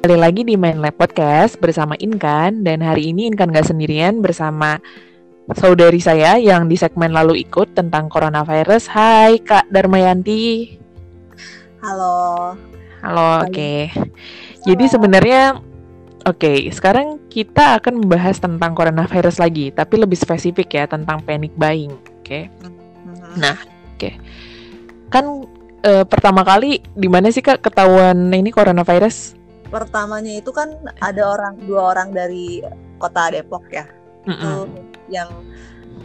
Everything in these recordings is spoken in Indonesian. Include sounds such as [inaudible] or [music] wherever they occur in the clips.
Kembali lagi di Main Lab Podcast bersama Inkan dan hari ini Inkan gak sendirian bersama saudari saya yang di segmen lalu ikut tentang coronavirus. Hai Kak Darmayanti. Halo. Halo, oke. Okay. Jadi sebenarnya oke, okay, sekarang kita akan membahas tentang coronavirus lagi, tapi lebih spesifik ya tentang panic buying, oke. Okay? Mm-hmm. Nah, oke. Okay. Kan uh, pertama kali di mana sih Kak ketahuan ini coronavirus? Pertamanya itu kan ada orang dua orang dari kota Depok ya mm -mm. itu yang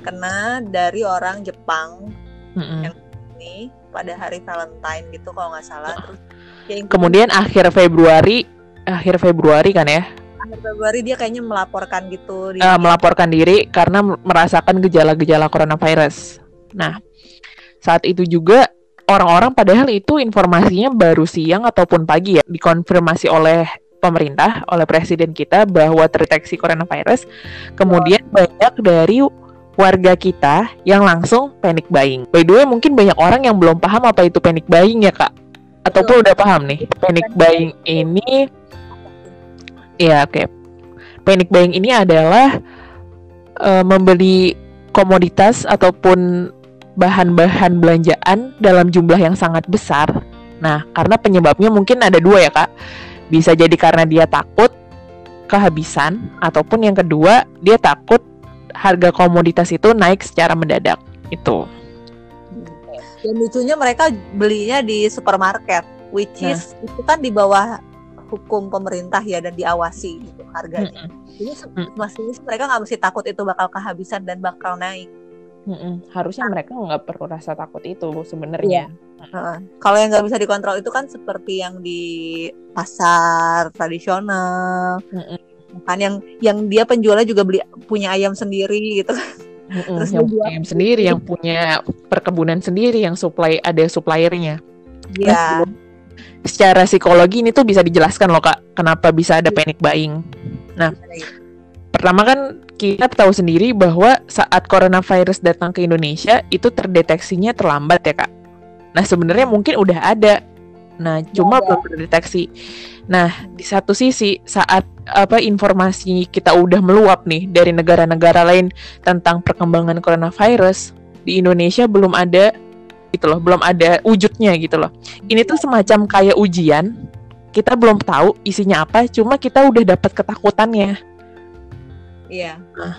kena dari orang Jepang mm -mm. yang ini pada hari Valentine gitu kalau nggak salah terus ya, kemudian akhir Februari akhir Februari kan ya akhir Februari dia kayaknya melaporkan gitu diri. Uh, melaporkan diri karena merasakan gejala-gejala coronavirus nah saat itu juga orang-orang padahal itu informasinya baru siang ataupun pagi ya dikonfirmasi oleh pemerintah oleh presiden kita bahwa terdeteksi coronavirus. Kemudian banyak dari warga kita yang langsung panic buying. By the way mungkin banyak orang yang belum paham apa itu panic buying ya kak? Ataupun udah paham nih panic buying ini ya oke. Okay. panic buying ini adalah uh, membeli komoditas ataupun bahan-bahan belanjaan dalam jumlah yang sangat besar. Nah, karena penyebabnya mungkin ada dua ya kak. Bisa jadi karena dia takut kehabisan, ataupun yang kedua dia takut harga komoditas itu naik secara mendadak. Itu. Dan lucunya mereka belinya di supermarket, which nah. is itu kan di bawah hukum pemerintah ya dan diawasi gitu harganya. Mm -hmm. Jadi masih mereka nggak mesti takut itu bakal kehabisan dan bakal naik. Mm-mm. Harusnya mereka nggak perlu rasa takut itu sebenarnya. Yeah. Uh, kalau yang nggak bisa dikontrol itu kan seperti yang di pasar tradisional, Mm-mm. kan yang yang dia penjualnya juga beli punya ayam sendiri gitu. Mm-mm. Terus yang punya ayam sendiri, yang punya perkebunan sendiri, yang supply ada suppliernya. Iya. Yeah. Nah, secara psikologi ini tuh bisa dijelaskan loh kak, kenapa bisa ada panic buying. Nah, pertama kan kita tahu sendiri bahwa saat coronavirus datang ke Indonesia itu terdeteksinya terlambat ya kak. Nah sebenarnya mungkin udah ada, nah cuma belum terdeteksi. Nah di satu sisi saat apa informasi kita udah meluap nih dari negara-negara lain tentang perkembangan coronavirus di Indonesia belum ada gitu loh, belum ada wujudnya gitu loh. Ini tuh semacam kayak ujian. Kita belum tahu isinya apa, cuma kita udah dapat ketakutannya Iya. Uh,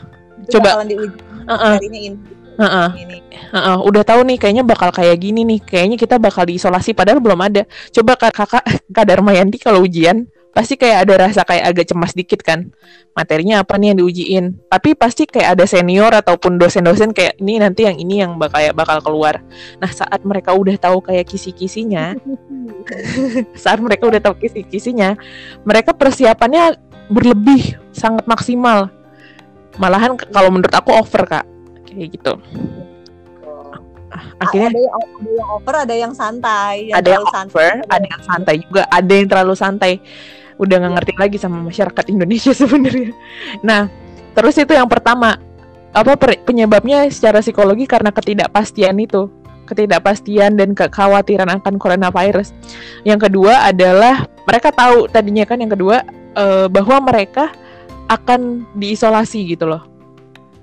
coba diuji uh -uh. ini. Uh -uh. Ini. Uh -uh. Udah tahu nih kayaknya bakal kayak gini nih. Kayaknya kita bakal diisolasi padahal belum ada. Coba kakak [laughs] Kak Darmayanti kalau ujian pasti kayak ada rasa kayak agak cemas dikit kan. Materinya apa nih yang diujiin? Tapi pasti kayak ada senior ataupun dosen-dosen kayak ini nanti yang ini yang bakal kayak bakal keluar. Nah, saat mereka udah tahu kayak kisi-kisinya, [laughs] saat mereka udah tahu kisi-kisinya, mereka persiapannya berlebih, sangat maksimal malahan kalau menurut aku over kak. Kayak gitu. Ah, akhirnya ada yang, ada yang over ada yang santai yang ada yang over santai. ada yang santai juga. Ada yang terlalu santai. Udah nggak ngerti lagi sama masyarakat Indonesia [laughs] sebenarnya. Nah terus itu yang pertama. Apa penyebabnya secara psikologi karena ketidakpastian itu. Ketidakpastian dan kekhawatiran akan coronavirus. Yang kedua adalah mereka tahu tadinya kan yang kedua uh, bahwa mereka akan diisolasi gitu loh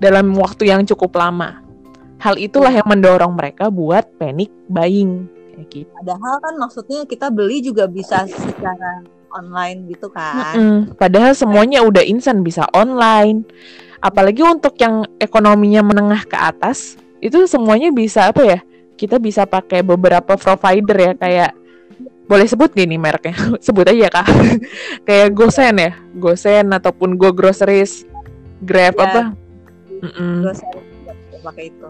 dalam waktu yang cukup lama. Hal itulah yang mendorong mereka buat panic buying kayak gitu. Padahal kan maksudnya kita beli juga bisa secara online gitu kan. Mm -mm. Padahal semuanya udah instan bisa online. Apalagi untuk yang ekonominya menengah ke atas, itu semuanya bisa apa ya? Kita bisa pakai beberapa provider ya kayak boleh sebut gak nih mereknya? [laughs] sebut aja kak. [laughs] kayak Gosen ya, Gosen ataupun Go Groceries, Grab ya. apa? pakai itu.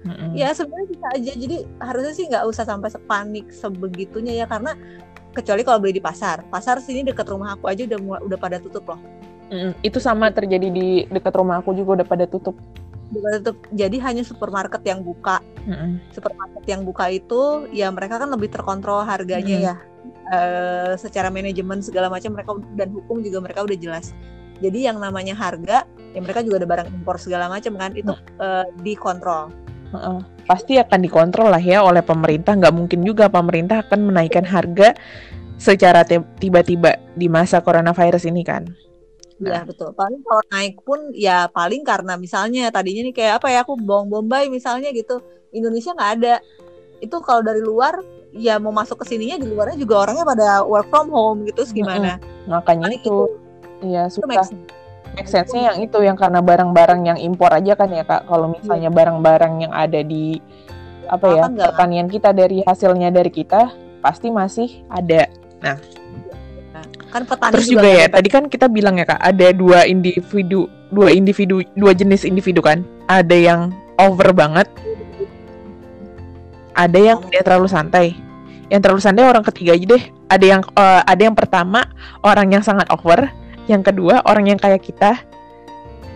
Mm -mm. Ya sebenarnya bisa aja. Jadi harusnya sih nggak usah sampai sepanik sebegitunya ya karena kecuali kalau beli di pasar. Pasar sini dekat rumah aku aja udah udah pada tutup loh. Mm -mm. Itu sama terjadi di dekat rumah aku juga udah pada tutup tutup jadi hanya supermarket yang buka mm-hmm. supermarket yang buka itu ya mereka kan lebih terkontrol harganya mm-hmm. ya uh, secara manajemen segala macam mereka dan hukum juga mereka udah jelas jadi yang namanya harga ya mereka juga ada barang impor segala macam kan itu mm. uh, dikontrol uh-uh. pasti akan dikontrol lah ya oleh pemerintah nggak mungkin juga pemerintah akan menaikkan harga secara tiba-tiba di masa coronavirus ini kan. Iya nah. betul. Paling kalau naik pun ya paling karena misalnya tadinya nih kayak apa ya aku bawang bombay misalnya gitu. Indonesia nggak ada. Itu kalau dari luar ya mau masuk ke sininya di luarnya juga orangnya pada work from home gitu gimana. Mm-hmm. Makanya Paling itu. Iya susah. Make yang itu yang karena barang-barang yang impor aja kan ya Kak. Kalau misalnya iya. barang-barang yang ada di apa ya pertanian kita dari hasilnya dari kita pasti masih ada. Nah, kan petani terus juga, juga ya tadi kan kita bilang ya kak ada dua individu dua individu dua jenis individu kan? Ada yang over banget ada yang dia terlalu santai. Yang terlalu santai orang ketiga aja deh. Ada yang uh, ada yang pertama orang yang sangat over. Yang kedua orang yang kayak kita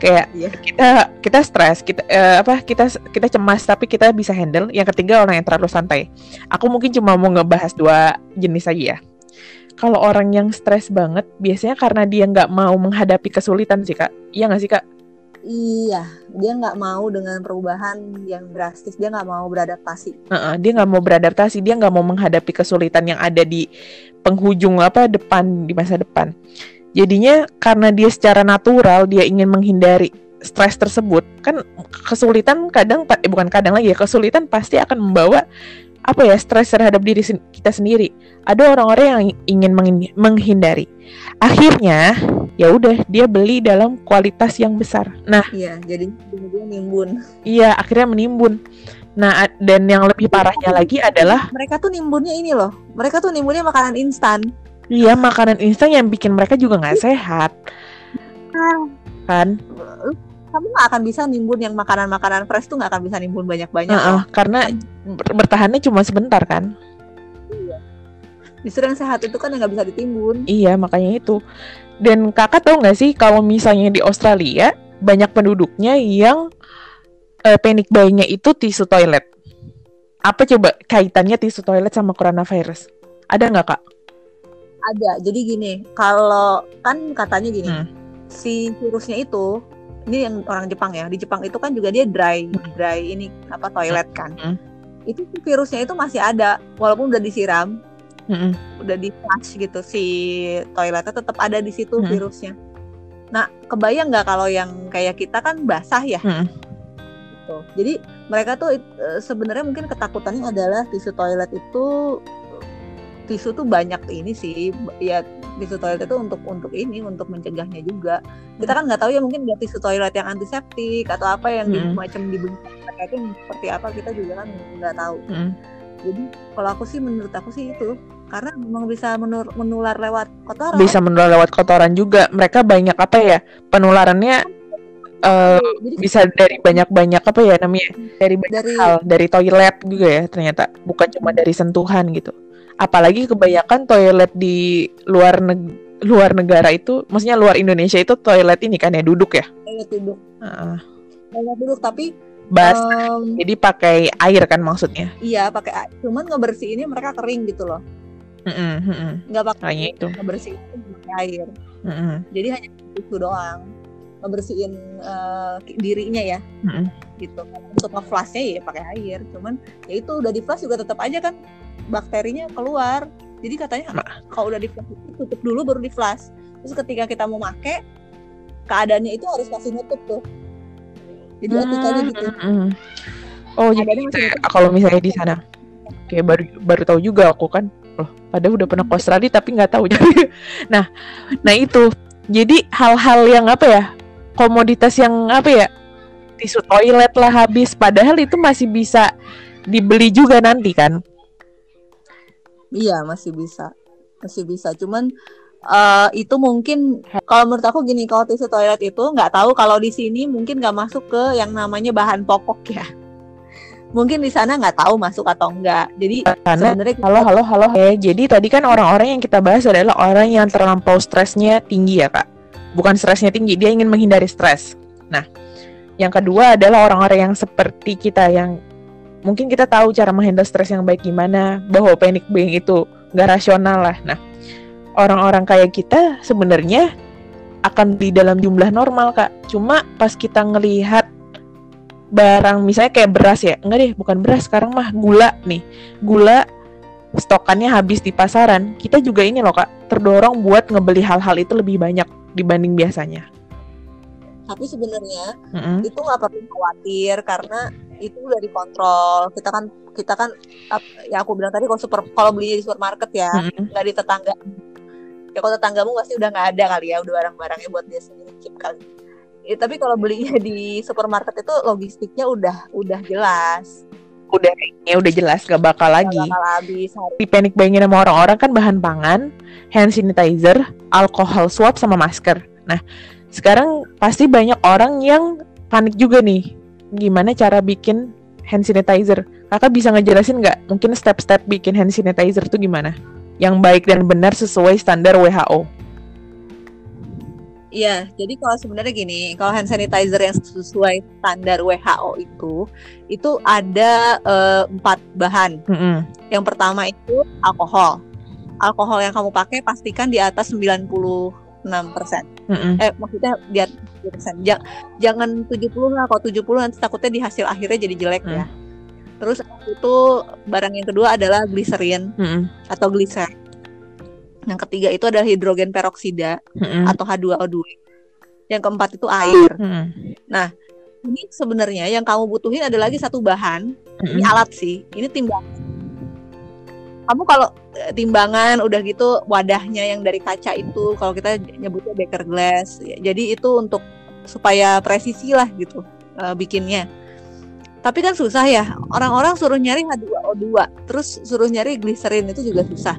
kayak yeah. kita kita stres kita uh, apa kita kita cemas tapi kita bisa handle. Yang ketiga orang yang terlalu santai. Aku mungkin cuma mau ngebahas dua jenis aja ya kalau orang yang stres banget biasanya karena dia nggak mau menghadapi kesulitan sih kak iya nggak sih kak Iya, dia nggak mau dengan perubahan yang drastis. Dia nggak mau beradaptasi. Uh -uh, dia nggak mau beradaptasi. Dia nggak mau menghadapi kesulitan yang ada di penghujung apa depan di masa depan. Jadinya karena dia secara natural dia ingin menghindari stres tersebut, kan kesulitan kadang eh, bukan kadang lagi ya, kesulitan pasti akan membawa apa ya stres terhadap diri kita sendiri. Ada orang-orang yang ingin menghindari. Akhirnya ya udah dia beli dalam kualitas yang besar. Nah, iya, jadi dia nimbun. Iya, akhirnya menimbun. Nah, dan yang lebih parahnya lagi adalah mereka tuh nimbunnya ini loh. Mereka tuh nimbunnya makanan instan. Iya makanan instan yang bikin mereka juga nggak sehat. Kan? Kamu nggak akan bisa nimbun yang makanan-makanan fresh tuh nggak akan bisa nimbun banyak-banyak. Uh -uh, karena bertahannya cuma sebentar kan. Iya. Justru yang sehat itu kan yang nggak bisa ditimbun. Iya makanya itu. Dan kakak tahu nggak sih kalau misalnya di Australia banyak penduduknya yang uh, panic buying-nya itu tisu toilet. Apa coba kaitannya tisu toilet sama coronavirus? Ada nggak kak? ada jadi gini kalau kan katanya gini hmm. si virusnya itu ini yang orang Jepang ya di Jepang itu kan juga dia dry dry ini apa toilet kan hmm. itu virusnya itu masih ada walaupun udah disiram hmm. udah di flush gitu si toiletnya tetap ada di situ hmm. virusnya nah kebayang nggak kalau yang kayak kita kan basah ya hmm. gitu. jadi mereka tuh e, sebenarnya mungkin ketakutannya adalah tisu toilet itu tisu tuh banyak ini sih ya tisu toilet itu untuk untuk ini untuk mencegahnya juga. Kita kan nggak tahu ya mungkin ada tisu toilet yang antiseptik atau apa yang hmm. macam dibentuk itu seperti apa kita juga kan nggak tahu. Hmm. jadi kalau aku sih menurut aku sih itu karena memang bisa menur, menular lewat kotoran. Bisa menular lewat kotoran juga. Mereka banyak apa ya penularannya uh, Jadi, bisa dari banyak-banyak apa ya namanya dari banyak dari, hal. Dari toilet juga ya ternyata. Bukan cuma dari sentuhan gitu apalagi kebanyakan toilet di luar neg luar negara itu maksudnya luar Indonesia itu toilet ini kan ya duduk ya? Toilet duduk. Uh. toilet duduk tapi bas um, jadi pakai air kan maksudnya? iya pakai air cuman ngebersihinnya mereka kering gitu loh. Mm -mm, nggak pakai itu. ngebersihin pakai air. Mm -mm. jadi hanya itu doang. Ngebersihin uh, dirinya ya. Mm -mm. Gitu. Untuk ngeflashnya ya pakai air cuman ya itu udah di flash juga tetap aja kan bakterinya keluar. Jadi katanya kalau udah di flash tutup dulu baru di flash terus ketika kita mau make keadaannya itu harus kasih nutup tuh. Jadi hmm, etikanya gitu. hmm, hmm. oh jadi gitu ya, kalau misalnya di sana kayak baru baru tahu juga aku kan loh pada udah pernah ke Australia tapi nggak tahu jadi [laughs] nah nah itu. Jadi hal-hal yang apa ya komoditas yang apa ya tisu toilet lah habis padahal itu masih bisa dibeli juga nanti kan Iya masih bisa, masih bisa. Cuman uh, itu mungkin kalau menurut aku gini kalau tisu toilet itu nggak tahu kalau di sini mungkin nggak masuk ke yang namanya bahan pokok ya. Mungkin di sana nggak tahu masuk atau enggak. Jadi sebenarnya halo halo halo. Eh, jadi tadi kan orang-orang yang kita bahas adalah orang yang terlampau stresnya tinggi ya kak. Bukan stresnya tinggi, dia ingin menghindari stres. Nah, yang kedua adalah orang-orang yang seperti kita yang mungkin kita tahu cara menghandle stres yang baik gimana bahwa panic buying itu nggak rasional lah. Nah orang-orang kayak kita sebenarnya akan di dalam jumlah normal kak. Cuma pas kita ngelihat barang misalnya kayak beras ya. Enggak deh bukan beras sekarang mah gula nih. Gula stokannya habis di pasaran, kita juga ini loh kak terdorong buat ngebeli hal-hal itu lebih banyak dibanding biasanya. Tapi sebenarnya mm-hmm. itu nggak perlu khawatir karena itu udah dikontrol. Kita kan kita kan ya aku bilang tadi kalau super kalau belinya di supermarket ya nggak mm-hmm. di tetangga. Ya kalau tetanggamu pasti udah nggak ada kali ya udah barang-barangnya buat dia sendiri chip kali. Ya, tapi kalau belinya di supermarket itu logistiknya udah udah jelas udah ya udah jelas gak bakal gak lagi. Bakal habis. Di panic buyingin sama orang-orang kan bahan pangan, hand sanitizer, alkohol swab sama masker. Nah, sekarang pasti banyak orang yang panik juga nih. Gimana cara bikin hand sanitizer? Kakak bisa ngejelasin nggak? Mungkin step-step bikin hand sanitizer itu gimana? Yang baik dan benar sesuai standar WHO. Iya, jadi kalau sebenarnya gini, kalau hand sanitizer yang sesuai standar WHO itu, itu ada uh, empat bahan. Mm -hmm. Yang pertama itu alkohol. Alkohol yang kamu pakai pastikan di atas 96 persen. Mm -hmm. Eh, maksudnya atas 70 persen. Ja jangan 70 lah, kalau 70 nanti takutnya di hasil akhirnya jadi jelek mm. ya. Terus itu barang yang kedua adalah glycerin mm -hmm. atau gliser yang ketiga itu adalah hidrogen peroksida mm-hmm. atau H2O2. Yang keempat itu air. Mm-hmm. Nah, ini sebenarnya yang kamu butuhin ada lagi satu bahan. Mm-hmm. Ini alat sih. Ini timbangan. Kamu kalau eh, timbangan udah gitu wadahnya yang dari kaca itu kalau kita nyebutnya beker glass. Jadi itu untuk supaya presisi lah gitu uh, bikinnya. Tapi kan susah ya. Orang-orang suruh nyari H2O2, terus suruh nyari gliserin itu juga susah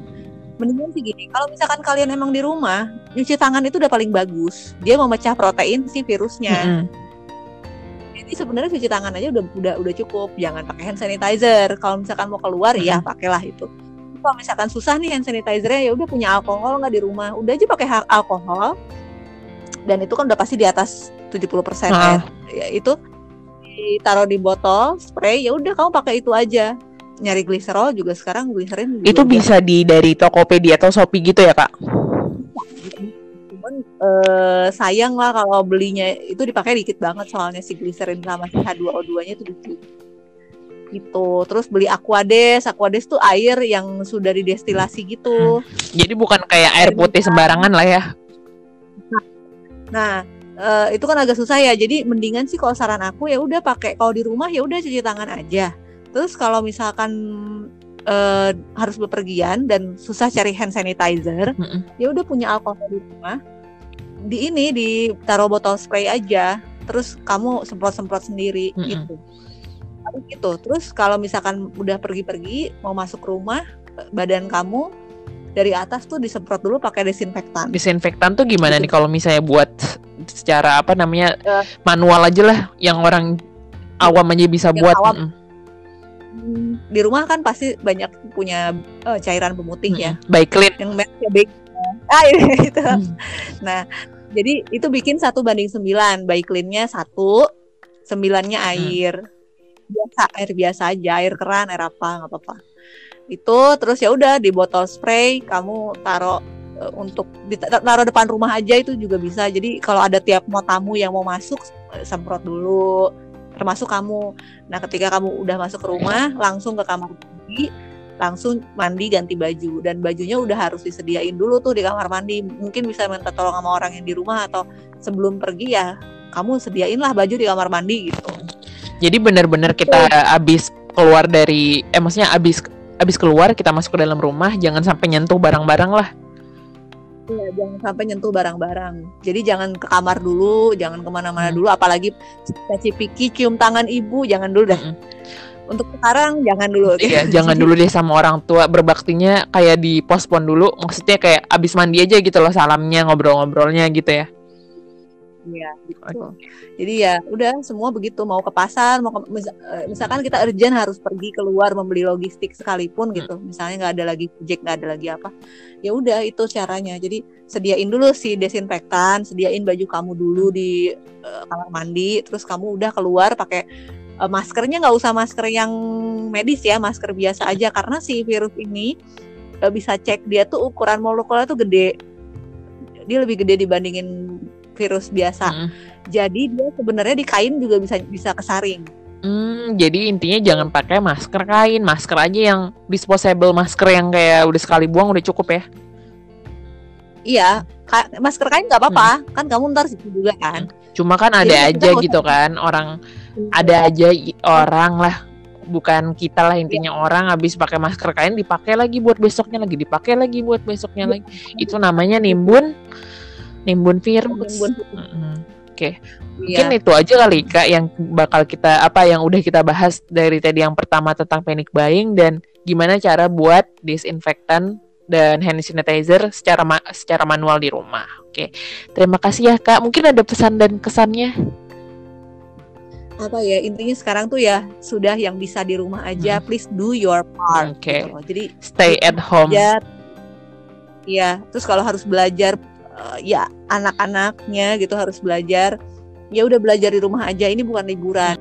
mendingan sih gini kalau misalkan kalian emang di rumah nyuci tangan itu udah paling bagus dia memecah protein si virusnya mm -hmm. jadi sebenarnya cuci tangan aja udah udah udah cukup jangan pakai hand sanitizer kalau misalkan mau keluar mm -hmm. ya pakailah itu kalau misalkan susah nih hand sanitizernya ya udah punya alkohol nggak di rumah. Udah aja pakai alkohol. Dan itu kan udah pasti di atas 70% persen ya. ya itu ditaruh di botol spray ya udah kamu pakai itu aja. Nyari gliserol juga sekarang gliserin juga itu bisa di dari Tokopedia atau Shopee gitu ya kak? Cuman uh, sayang lah kalau belinya itu dipakai dikit banget soalnya si gliserin sama si H2O2-nya itu dikit gitu. Terus beli Aquades, Aquades tuh air yang sudah didestilasi gitu. Hmm. Jadi bukan kayak air putih sembarangan lah ya. Nah, uh, itu kan agak susah ya. Jadi mendingan sih kalau saran aku ya udah pakai kalau di rumah ya udah cuci tangan aja Terus kalau misalkan uh, harus bepergian dan susah cari hand sanitizer, mm -mm. ya udah punya alkohol di rumah. Di ini ditaruh botol spray aja, terus kamu semprot-semprot sendiri mm -mm. gitu. Tapi gitu. Terus kalau misalkan udah pergi-pergi mau masuk rumah, badan kamu dari atas tuh disemprot dulu pakai desinfektan. Desinfektan tuh gimana gitu. nih kalau misalnya buat secara apa namanya uh, manual aja lah yang orang awam aja bisa buat. Awam, mm di rumah kan pasti banyak punya uh, cairan pemutih hmm. ya. Baik clean. Yang ya baik. Ah iya, [laughs] itu. Hmm. Nah, jadi itu bikin satu banding sembilan. Baik cleannya satu, sembilannya hmm. air. Hmm. Biasa air biasa aja, air keran, air apa nggak apa-apa. Itu terus ya udah di botol spray kamu taruh uh, untuk taruh depan rumah aja itu juga bisa. Jadi kalau ada tiap mau tamu yang mau masuk semprot dulu termasuk kamu. Nah, ketika kamu udah masuk ke rumah, langsung ke kamar mandi, langsung mandi ganti baju dan bajunya udah harus disediain dulu tuh di kamar mandi. Mungkin bisa minta tolong sama orang yang di rumah atau sebelum pergi ya kamu sediain lah baju di kamar mandi gitu. Jadi benar-benar kita habis keluar dari eh maksudnya habis habis keluar kita masuk ke dalam rumah jangan sampai nyentuh barang-barang lah Iya, jangan sampai nyentuh barang-barang. Jadi jangan ke kamar dulu, jangan ke mana-mana hmm. dulu, apalagi caci piki cium tangan ibu, jangan dulu dah. Hmm. Untuk sekarang jangan dulu. Iya, jangan dulu deh sama orang tua berbaktinya kayak di pospon dulu. Maksudnya kayak abis mandi aja gitu loh salamnya, ngobrol-ngobrolnya gitu ya. Iya, gitu. Jadi ya udah semua begitu mau ke pasar, mau ke, eh, misalkan kita urgent harus pergi keluar membeli logistik sekalipun gitu. Hmm. Misalnya nggak ada lagi project, nggak ada lagi apa. Ya udah itu caranya. Jadi sediain dulu si desinfektan, sediain baju kamu dulu di uh, kamar mandi, terus kamu udah keluar pakai uh, maskernya nggak usah masker yang medis ya, masker biasa aja karena si virus ini uh, bisa cek dia tuh ukuran molekuler tuh gede. Dia lebih gede dibandingin virus biasa. Mm. Jadi dia sebenarnya di kain juga bisa bisa kesaring. Hmm, jadi intinya jangan pakai masker kain, masker aja yang disposable, masker yang kayak udah sekali buang udah cukup ya. Iya, masker kain nggak apa-apa, hmm. kan kamu ntar situ juga kan. Cuma kan ada jadi, aja gitu kan orang hmm. ada aja orang lah bukan kita lah intinya ya. orang habis pakai masker kain dipakai lagi buat besoknya lagi dipakai lagi buat besoknya ya. lagi itu namanya nimbun nimbun virus. Nimbun. Oke, okay. Mungkin yeah. itu aja kali Kak yang bakal kita apa yang udah kita bahas dari tadi yang pertama tentang panic buying dan gimana cara buat disinfektan dan hand sanitizer secara ma secara manual di rumah. Oke. Terima kasih ya Kak. Mungkin ada pesan dan kesannya? Apa ya intinya sekarang tuh ya sudah yang bisa di rumah aja hmm. please do your part. Oke. Okay. Gitu Jadi stay at home. Ya. Ya, terus kalau harus belajar uh, ya anak-anaknya gitu harus belajar ya udah belajar di rumah aja ini bukan liburan